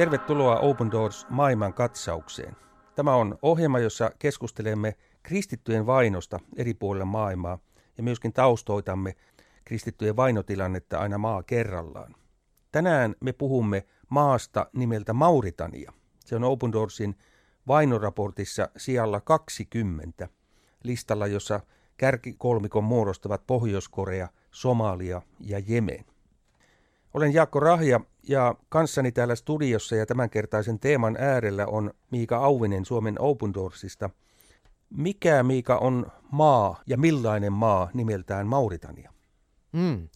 Tervetuloa Open Doors maailman katsaukseen. Tämä on ohjelma, jossa keskustelemme kristittyjen vainosta eri puolilla maailmaa ja myöskin taustoitamme kristittyjen vainotilannetta aina maa kerrallaan. Tänään me puhumme maasta nimeltä Mauritania. Se on Open Doorsin vainoraportissa sijalla 20 listalla, jossa kärkikolmikon muodostavat Pohjois-Korea, Somalia ja Jemen. Olen Jaakko Rahja ja kanssani täällä studiossa ja tämänkertaisen teeman äärellä on Miika Auvinen Suomen Open Doorsista. Mikä Miika on maa ja millainen maa nimeltään Mauritania? Mm.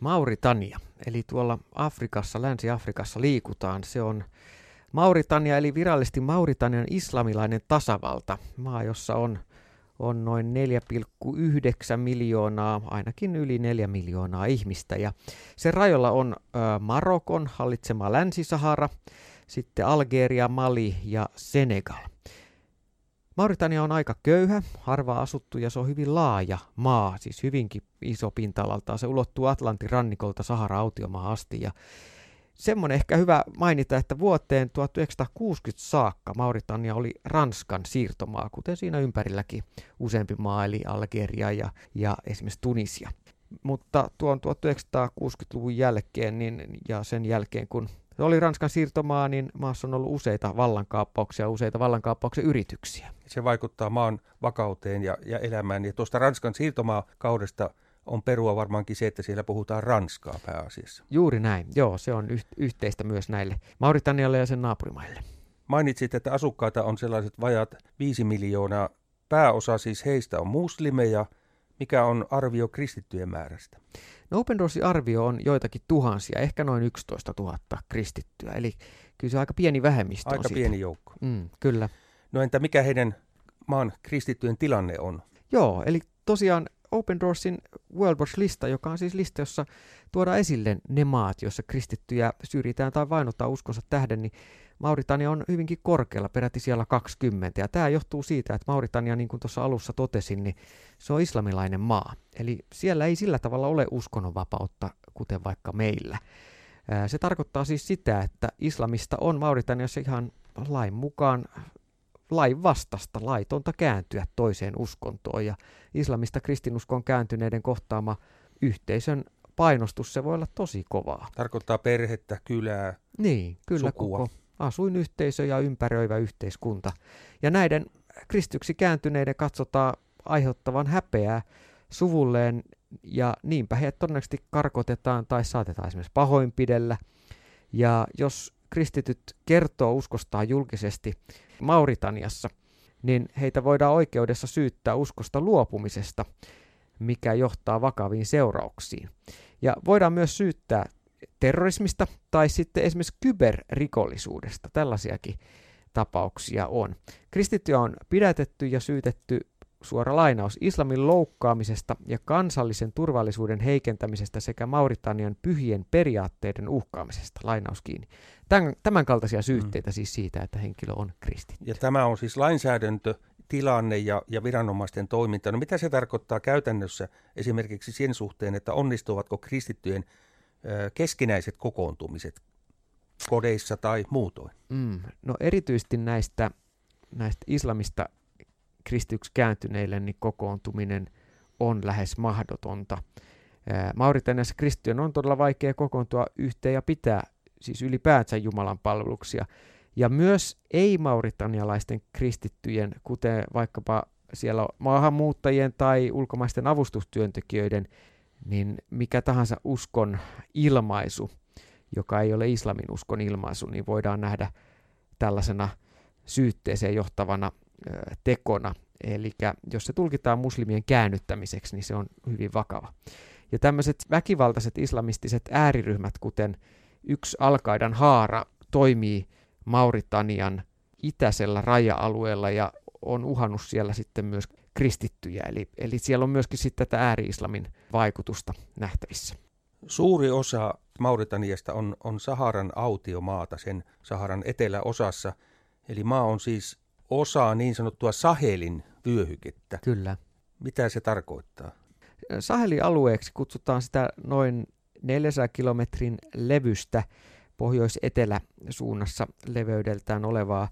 Mauritania, eli tuolla Afrikassa, Länsi-Afrikassa liikutaan. Se on Mauritania, eli virallisesti Mauritanian islamilainen tasavalta, maa, jossa on on noin 4,9 miljoonaa, ainakin yli 4 miljoonaa ihmistä. Ja sen rajoilla on Marokon hallitsema Länsi-Sahara, sitten Algeria, Mali ja Senegal. Mauritania on aika köyhä, harva asuttu ja se on hyvin laaja maa, siis hyvinkin iso pinta-alaltaan. Se ulottuu Atlantin rannikolta Sahara-autiomaan asti ja semmoinen ehkä hyvä mainita, että vuoteen 1960 saakka Mauritania oli Ranskan siirtomaa, kuten siinä ympärilläkin useampi maa, eli Algeria ja, ja esimerkiksi Tunisia. Mutta tuon 1960-luvun jälkeen niin, ja sen jälkeen, kun se oli Ranskan siirtomaa, niin maassa on ollut useita vallankaappauksia, useita vallankaappauksen yrityksiä. Se vaikuttaa maan vakauteen ja, ja elämään. Ja tuosta Ranskan siirtomaakaudesta on perua varmaankin se, että siellä puhutaan ranskaa pääasiassa. Juuri näin, joo, se on yh- yhteistä myös näille Mauritanialle ja sen naapurimaille. Mainitsit, että asukkaita on sellaiset vajat 5 miljoonaa. Pääosa siis heistä on muslimeja. Mikä on arvio kristittyjen määrästä? No Open Doorsin arvio on joitakin tuhansia, ehkä noin 11 000 kristittyä, eli kyllä se aika pieni vähemmistö Aika on pieni siitä. joukko. Mm, kyllä. No entä mikä heidän maan kristittyjen tilanne on? Joo, eli tosiaan Open Doorsin World Watch-lista, joka on siis lista, jossa tuodaan esille ne maat, joissa kristittyjä syrjitään tai vainotaan uskonsa tähden, niin Mauritania on hyvinkin korkealla, peräti siellä 20. Ja tämä johtuu siitä, että Mauritania, niin kuin tuossa alussa totesin, niin se on islamilainen maa. Eli siellä ei sillä tavalla ole uskonnonvapautta, kuten vaikka meillä. Se tarkoittaa siis sitä, että islamista on Mauritaniassa ihan lain mukaan lain vastasta, laitonta kääntyä toiseen uskontoon. Ja islamista kristinuskoon kääntyneiden kohtaama yhteisön painostus, se voi olla tosi kovaa. Tarkoittaa perhettä, kylää, Niin, kyllä Sukua. koko asuinyhteisö ja ympäröivä yhteiskunta. Ja näiden kristyksi kääntyneiden katsotaan aiheuttavan häpeää suvulleen ja niinpä heidät todennäköisesti karkotetaan tai saatetaan esimerkiksi pahoinpidellä. Ja jos kristityt kertoo uskostaan julkisesti Mauritaniassa, niin heitä voidaan oikeudessa syyttää uskosta luopumisesta, mikä johtaa vakaviin seurauksiin. Ja voidaan myös syyttää terrorismista tai sitten esimerkiksi kyberrikollisuudesta. Tällaisiakin tapauksia on. Kristittyjä on pidätetty ja syytetty suora lainaus islamin loukkaamisesta ja kansallisen turvallisuuden heikentämisestä sekä Mauritanian pyhien periaatteiden uhkaamisesta. Lainaus kiinni. Tämän, tämän kaltaisia syytteitä mm. siis siitä, että henkilö on kristitty. Ja tämä on siis lainsäädäntö, tilanne ja, ja viranomaisten toiminta. No mitä se tarkoittaa käytännössä esimerkiksi sen suhteen, että onnistuvatko kristittyjen ö, keskinäiset kokoontumiset kodeissa tai muutoin? Mm. No erityisesti näistä, näistä islamista kristyksi kääntyneille niin kokoontuminen on lähes mahdotonta. Mauritaniassa kristittyjen on todella vaikea kokoontua yhteen ja pitää siis ylipäänsä Jumalan palveluksia. Ja myös ei-mauritanialaisten kristittyjen, kuten vaikkapa siellä maahanmuuttajien tai ulkomaisten avustustyöntekijöiden, niin mikä tahansa uskon ilmaisu, joka ei ole islamin uskon ilmaisu, niin voidaan nähdä tällaisena syytteeseen johtavana tekona. Eli jos se tulkitaan muslimien käännyttämiseksi, niin se on hyvin vakava. Ja tämmöiset väkivaltaiset islamistiset ääriryhmät, kuten yksi Alkaidan haara, toimii Mauritanian itäisellä raja-alueella ja on uhannut siellä sitten myös kristittyjä. Eli, eli siellä on myöskin sitten tätä ääri-islamin vaikutusta nähtävissä. Suuri osa Mauritaniasta on, on Saharan autiomaata sen Saharan eteläosassa. Eli maa on siis osa niin sanottua Sahelin vyöhykettä. Kyllä. Mitä se tarkoittaa? Sahelin alueeksi kutsutaan sitä noin 400 kilometrin levystä pohjois-etelä suunnassa leveydeltään olevaa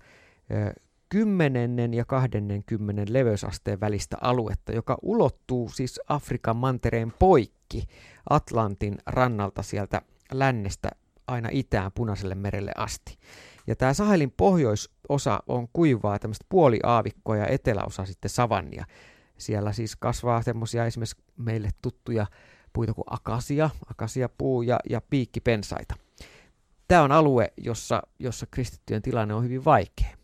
10 ja 20 leveysasteen välistä aluetta, joka ulottuu siis Afrikan mantereen poikki Atlantin rannalta sieltä lännestä aina itään Punaiselle merelle asti. Ja tämä Sahelin pohjoisosa on kuivaa tämmöistä puoliaavikkoa ja eteläosa sitten savannia. Siellä siis kasvaa semmoisia esimerkiksi meille tuttuja puita kuin akasia, akasiapuu ja, ja piikkipensaita. Tämä on alue, jossa, jossa kristittyjen tilanne on hyvin vaikea.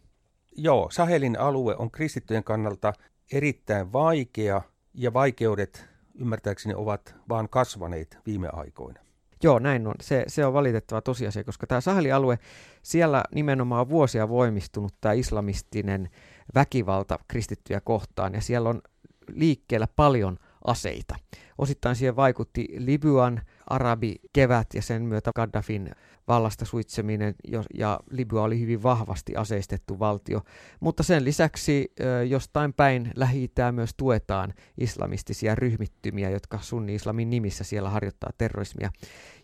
Joo, Sahelin alue on kristittyjen kannalta erittäin vaikea ja vaikeudet ymmärtääkseni ovat vaan kasvaneet viime aikoina. Joo, näin on. Se, se on valitettava tosiasia, koska tämä Sahelin-alue, siellä nimenomaan vuosia voimistunut tämä islamistinen väkivalta kristittyjä kohtaan, ja siellä on liikkeellä paljon aseita. Osittain siihen vaikutti Libyan arabi kevät ja sen myötä Gaddafin vallasta suitseminen ja Libya oli hyvin vahvasti aseistettu valtio. Mutta sen lisäksi jostain päin lähi myös tuetaan islamistisia ryhmittymiä, jotka sunni-islamin nimissä siellä harjoittaa terrorismia.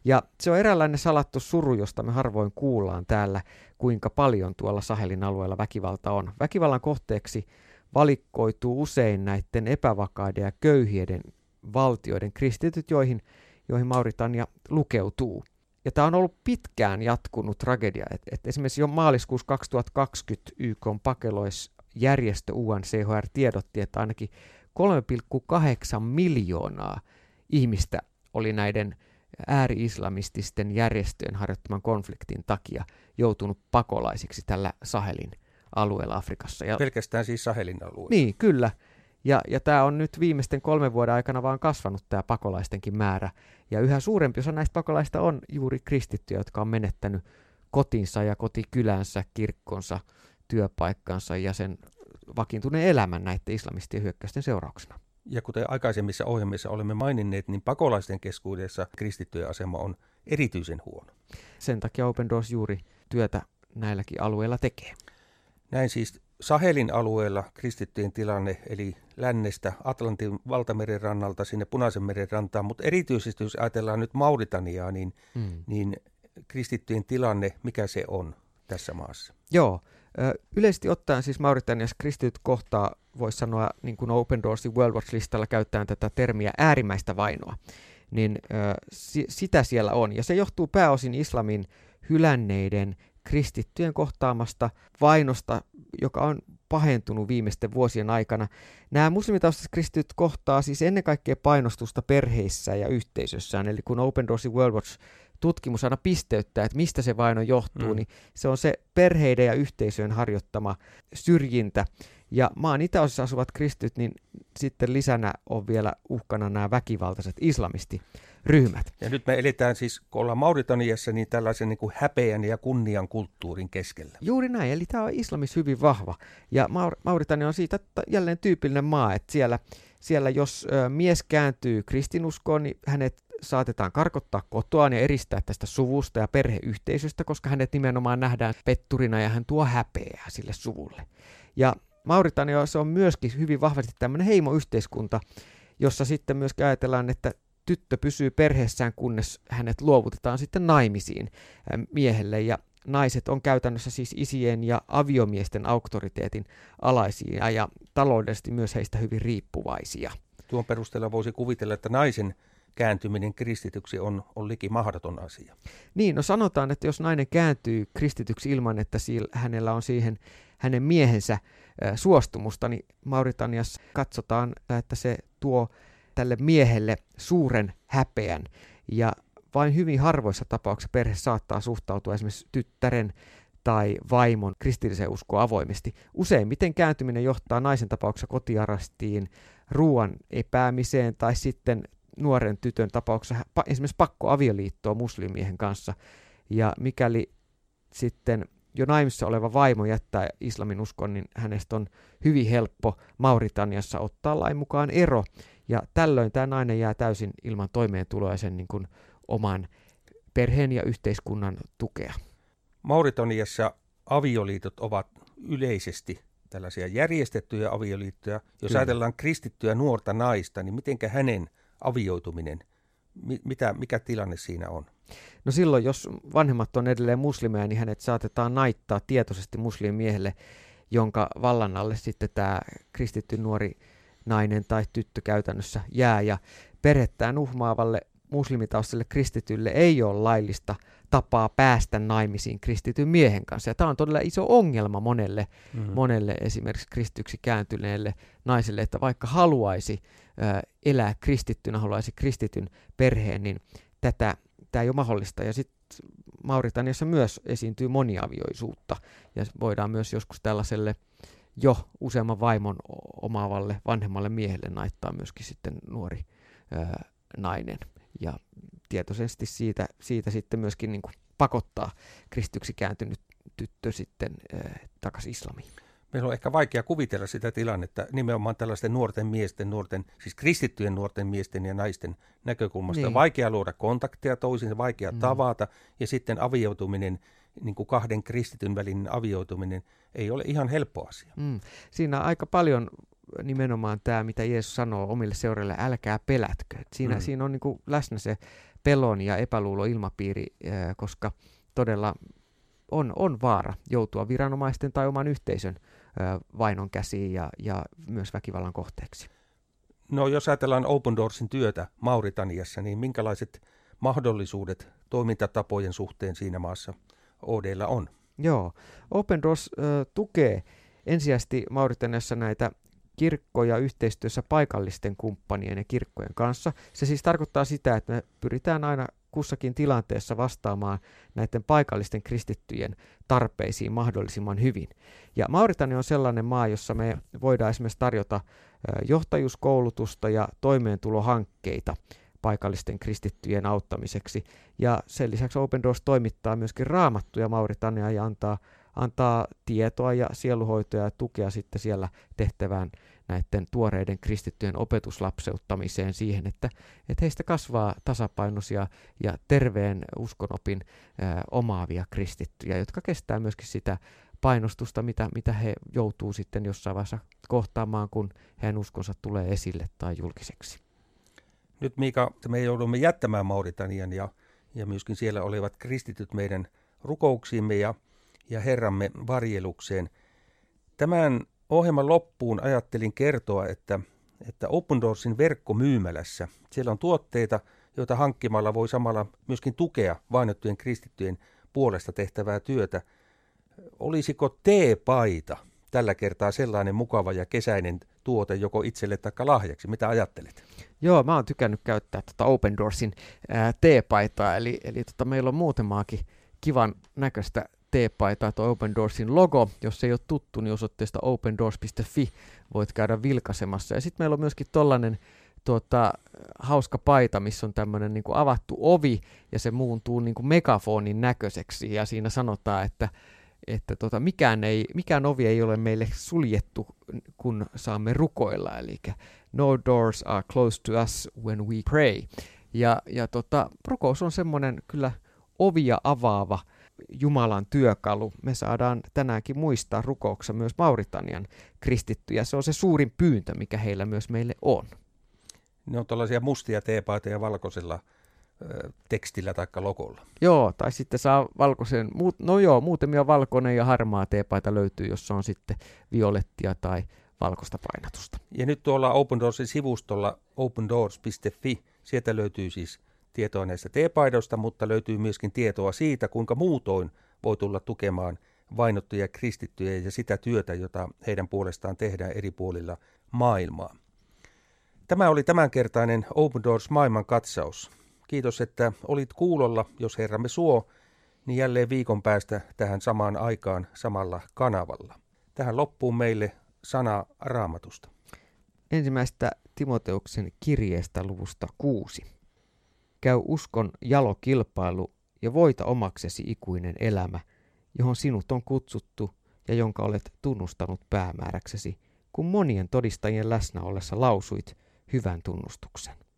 Ja se on eräänlainen salattu suru, josta me harvoin kuullaan täällä, kuinka paljon tuolla Sahelin alueella väkivalta on. Väkivallan kohteeksi valikkoituu usein näiden epävakaiden ja köyhien valtioiden kristityt, joihin, joihin Mauritania lukeutuu. Ja tämä on ollut pitkään jatkunut tragedia. Et, et esimerkiksi jo maaliskuussa 2020 YK pakeloisjärjestö UNCHR tiedotti, että ainakin 3,8 miljoonaa ihmistä oli näiden ääri-islamististen järjestöjen harjoittaman konfliktin takia joutunut pakolaisiksi tällä Sahelin alueella Afrikassa. Ja, Pelkästään siis Sahelin alueella. Niin, kyllä. Ja, ja tämä on nyt viimeisten kolmen vuoden aikana vaan kasvanut tämä pakolaistenkin määrä. Ja yhä suurempi osa näistä pakolaista on juuri kristittyjä, jotka on menettänyt kotinsa ja kotikylänsä, kirkkonsa, työpaikkansa ja sen vakiintuneen elämän näiden islamistien hyökkäysten seurauksena. Ja kuten aikaisemmissa ohjelmissa olemme maininneet, niin pakolaisten keskuudessa kristittyjen asema on erityisen huono. Sen takia Open Doors juuri työtä näilläkin alueilla tekee. Näin siis Sahelin alueella kristittyjen tilanne, eli lännestä Atlantin valtameren rannalta sinne Punaisen meren rantaan, mutta erityisesti jos ajatellaan nyt Mauritaniaa, niin, mm. niin kristittyjen tilanne, mikä se on tässä maassa? Joo, yleisesti ottaen siis Mauritaniassa kristityt kohtaa, voisi sanoa niin kuin Open Doorsin World Watch-listalla käyttäen tätä termiä äärimmäistä vainoa, niin si- sitä siellä on. Ja se johtuu pääosin islamin hylänneiden kristittyjen kohtaamasta vainosta, joka on pahentunut viimeisten vuosien aikana. Nämä muslimitaustaiset kristityt kohtaa siis ennen kaikkea painostusta perheissä ja yhteisössään, eli kun Open Doors World Watch tutkimus aina pisteyttää, että mistä se vaino johtuu, mm. niin se on se perheiden ja yhteisöjen harjoittama syrjintä. Ja maan itäosissa asuvat kristityt, niin sitten lisänä on vielä uhkana nämä väkivaltaiset islamisti ryhmät. Ja nyt me eletään siis, kun ollaan Mauritaniassa, niin tällaisen niin kuin häpeän ja kunnian kulttuurin keskellä. Juuri näin, eli tämä on islamis hyvin vahva. Ja Maur- Mauritania on siitä jälleen tyypillinen maa, että siellä, siellä jos mies kääntyy kristinuskoon, niin hänet saatetaan karkottaa kotoaan ja eristää tästä suvusta ja perheyhteisöstä, koska hänet nimenomaan nähdään petturina ja hän tuo häpeää sille suvulle. Ja Mauritania se on myöskin hyvin vahvasti tämmöinen heimoyhteiskunta, jossa sitten myös ajatellaan, että tyttö pysyy perheessään, kunnes hänet luovutetaan sitten naimisiin miehelle. Ja naiset on käytännössä siis isien ja aviomiesten auktoriteetin alaisia ja taloudellisesti myös heistä hyvin riippuvaisia. Tuon perusteella voisi kuvitella, että naisen kääntyminen kristityksi on, on liki mahdoton asia. Niin, no sanotaan, että jos nainen kääntyy kristityksi ilman, että sillä, hänellä on siihen hänen miehensä suostumusta, niin Mauritaniassa katsotaan, että se tuo tälle miehelle suuren häpeän ja vain hyvin harvoissa tapauksissa perhe saattaa suhtautua esimerkiksi tyttären tai vaimon kristilliseen uskoon avoimesti. Useimmiten kääntyminen johtaa naisen tapauksessa kotiarastiin, ruoan epäämiseen tai sitten nuoren tytön tapauksessa esimerkiksi pakkoavioliittoa muslimiehen kanssa. Ja mikäli sitten jo naimissa oleva vaimo jättää islamin uskon, niin hänestä on hyvin helppo Mauritaniassa ottaa lain mukaan ero. Ja tällöin tämä nainen jää täysin ilman toimeentuloa ja sen niin kuin oman perheen ja yhteiskunnan tukea. Mauritaniassa avioliitot ovat yleisesti tällaisia järjestettyjä avioliittoja. Jos Kyllä. ajatellaan kristittyä nuorta naista, niin mitenkä hänen avioituminen, mitä, mikä tilanne siinä on? No silloin, jos vanhemmat on edelleen muslimeja, niin hänet saatetaan naittaa tietoisesti muslimiehelle, jonka vallan alle sitten tämä kristitty nuori nainen tai tyttö käytännössä jää. Ja perhettään uhmaavalle muslimitaustaiselle kristitylle ei ole laillista tapaa päästä naimisiin kristityn miehen kanssa. Ja tämä on todella iso ongelma monelle, mm-hmm. monelle esimerkiksi kristityksi kääntyneelle naiselle, että vaikka haluaisi äh, elää kristittynä, haluaisi kristityn perheen, niin tätä tämä ei ole mahdollista. Ja sitten Mauritaniassa myös esiintyy moniavioisuutta ja voidaan myös joskus tällaiselle jo useamman vaimon omaavalle vanhemmalle miehelle naittaa myöskin sitten nuori ää, nainen. Ja tietoisesti siitä, siitä sitten myöskin niin kuin pakottaa kristyksi kääntynyt tyttö sitten takaisin islamiin. Meillä on ehkä vaikea kuvitella sitä tilannetta nimenomaan tällaisten nuorten miesten, nuorten, siis kristittyjen nuorten miesten ja naisten näkökulmasta. Niin. Vaikea luoda kontakteja toisiinsa, vaikea mm. tavata ja sitten avioituminen, niin kuin kahden kristityn välinen avioituminen, ei ole ihan helppo asia. Mm. Siinä aika paljon nimenomaan tämä, mitä Jeesus sanoo omille seuraille, älkää pelätkö. siinä, mm. siinä on niin kuin läsnä se pelon ja epäluulo ilmapiiri, koska todella on, on vaara joutua viranomaisten tai oman yhteisön vainon käsiin ja, ja myös väkivallan kohteeksi. No jos ajatellaan Open Doorsin työtä Mauritaniassa, niin minkälaiset mahdollisuudet toimintatapojen suhteen siinä maassa ODlla on? Joo, Open Doors ö, tukee ensisijaisesti Mauritaniassa näitä kirkkoja yhteistyössä paikallisten kumppanien ja kirkkojen kanssa. Se siis tarkoittaa sitä, että me pyritään aina kussakin tilanteessa vastaamaan näiden paikallisten kristittyjen tarpeisiin mahdollisimman hyvin. Ja Mauritania on sellainen maa, jossa me voidaan esimerkiksi tarjota johtajuuskoulutusta ja toimeentulohankkeita paikallisten kristittyjen auttamiseksi. Ja sen lisäksi Open Doors toimittaa myöskin raamattuja Mauritania ja antaa, antaa tietoa ja sieluhoitoa ja tukea sitten siellä tehtävään näiden tuoreiden kristittyjen opetuslapseuttamiseen siihen, että, että heistä kasvaa tasapainoisia ja terveen uskonopin ää, omaavia kristittyjä, jotka kestää myöskin sitä painostusta, mitä, mitä he joutuu sitten jossain vaiheessa kohtaamaan, kun heidän uskonsa tulee esille tai julkiseksi. Nyt Miika, me joudumme jättämään Mauritanian ja, ja myöskin siellä olevat kristityt meidän rukouksiimme ja, ja Herramme varjelukseen. Tämän ohjelman loppuun ajattelin kertoa, että, että Open Doorsin verkkomyymälässä, siellä on tuotteita, joita hankkimalla voi samalla myöskin tukea vainottujen kristittyjen puolesta tehtävää työtä. Olisiko T-paita tällä kertaa sellainen mukava ja kesäinen tuote joko itselle tai lahjaksi? Mitä ajattelet? Joo, mä oon tykännyt käyttää tuota Open Doorsin ää, T-paitaa, eli, eli tota, meillä on muutamaakin kivan näköistä T-paita tai Open Doorsin logo. Jos se ei ole tuttu, niin osoitteesta opendoors.fi voit käydä vilkaisemassa. Ja sitten meillä on myöskin tollainen tuota, hauska paita, missä on tämmöinen niin avattu ovi ja se muuntuu niin kuin megafonin näköiseksi ja siinä sanotaan, että, että tota, mikään, ei, mikään ovi ei ole meille suljettu, kun saamme rukoilla, eli no doors are closed to us when we pray. Ja, ja tota, rukous on semmoinen kyllä ovia avaava Jumalan työkalu. Me saadaan tänäänkin muistaa rukouksessa myös Mauritanian kristittyjä. Se on se suurin pyyntö, mikä heillä myös meille on. Ne on tällaisia mustia teepaitoja valkoisella ö, tekstillä tai logolla. Joo, tai sitten saa valkoisen, no joo, muutamia valkoinen ja harmaa teepaita löytyy, jossa on sitten violettia tai valkoista painatusta. Ja nyt tuolla Open Doorsin sivustolla opendoors.fi, sieltä löytyy siis tietoa näistä teepaidoista, mutta löytyy myöskin tietoa siitä, kuinka muutoin voi tulla tukemaan vainottuja kristittyjä ja sitä työtä, jota heidän puolestaan tehdään eri puolilla maailmaa. Tämä oli tämänkertainen Open Doors maailman katsaus. Kiitos, että olit kuulolla, jos Herramme suo, niin jälleen viikon päästä tähän samaan aikaan samalla kanavalla. Tähän loppuu meille sana raamatusta. Ensimmäistä Timoteuksen kirjeestä luvusta kuusi. Käy uskon jalokilpailu ja voita omaksesi ikuinen elämä, johon sinut on kutsuttu ja jonka olet tunnustanut päämääräksesi, kun monien todistajien läsnä ollessa lausuit hyvän tunnustuksen.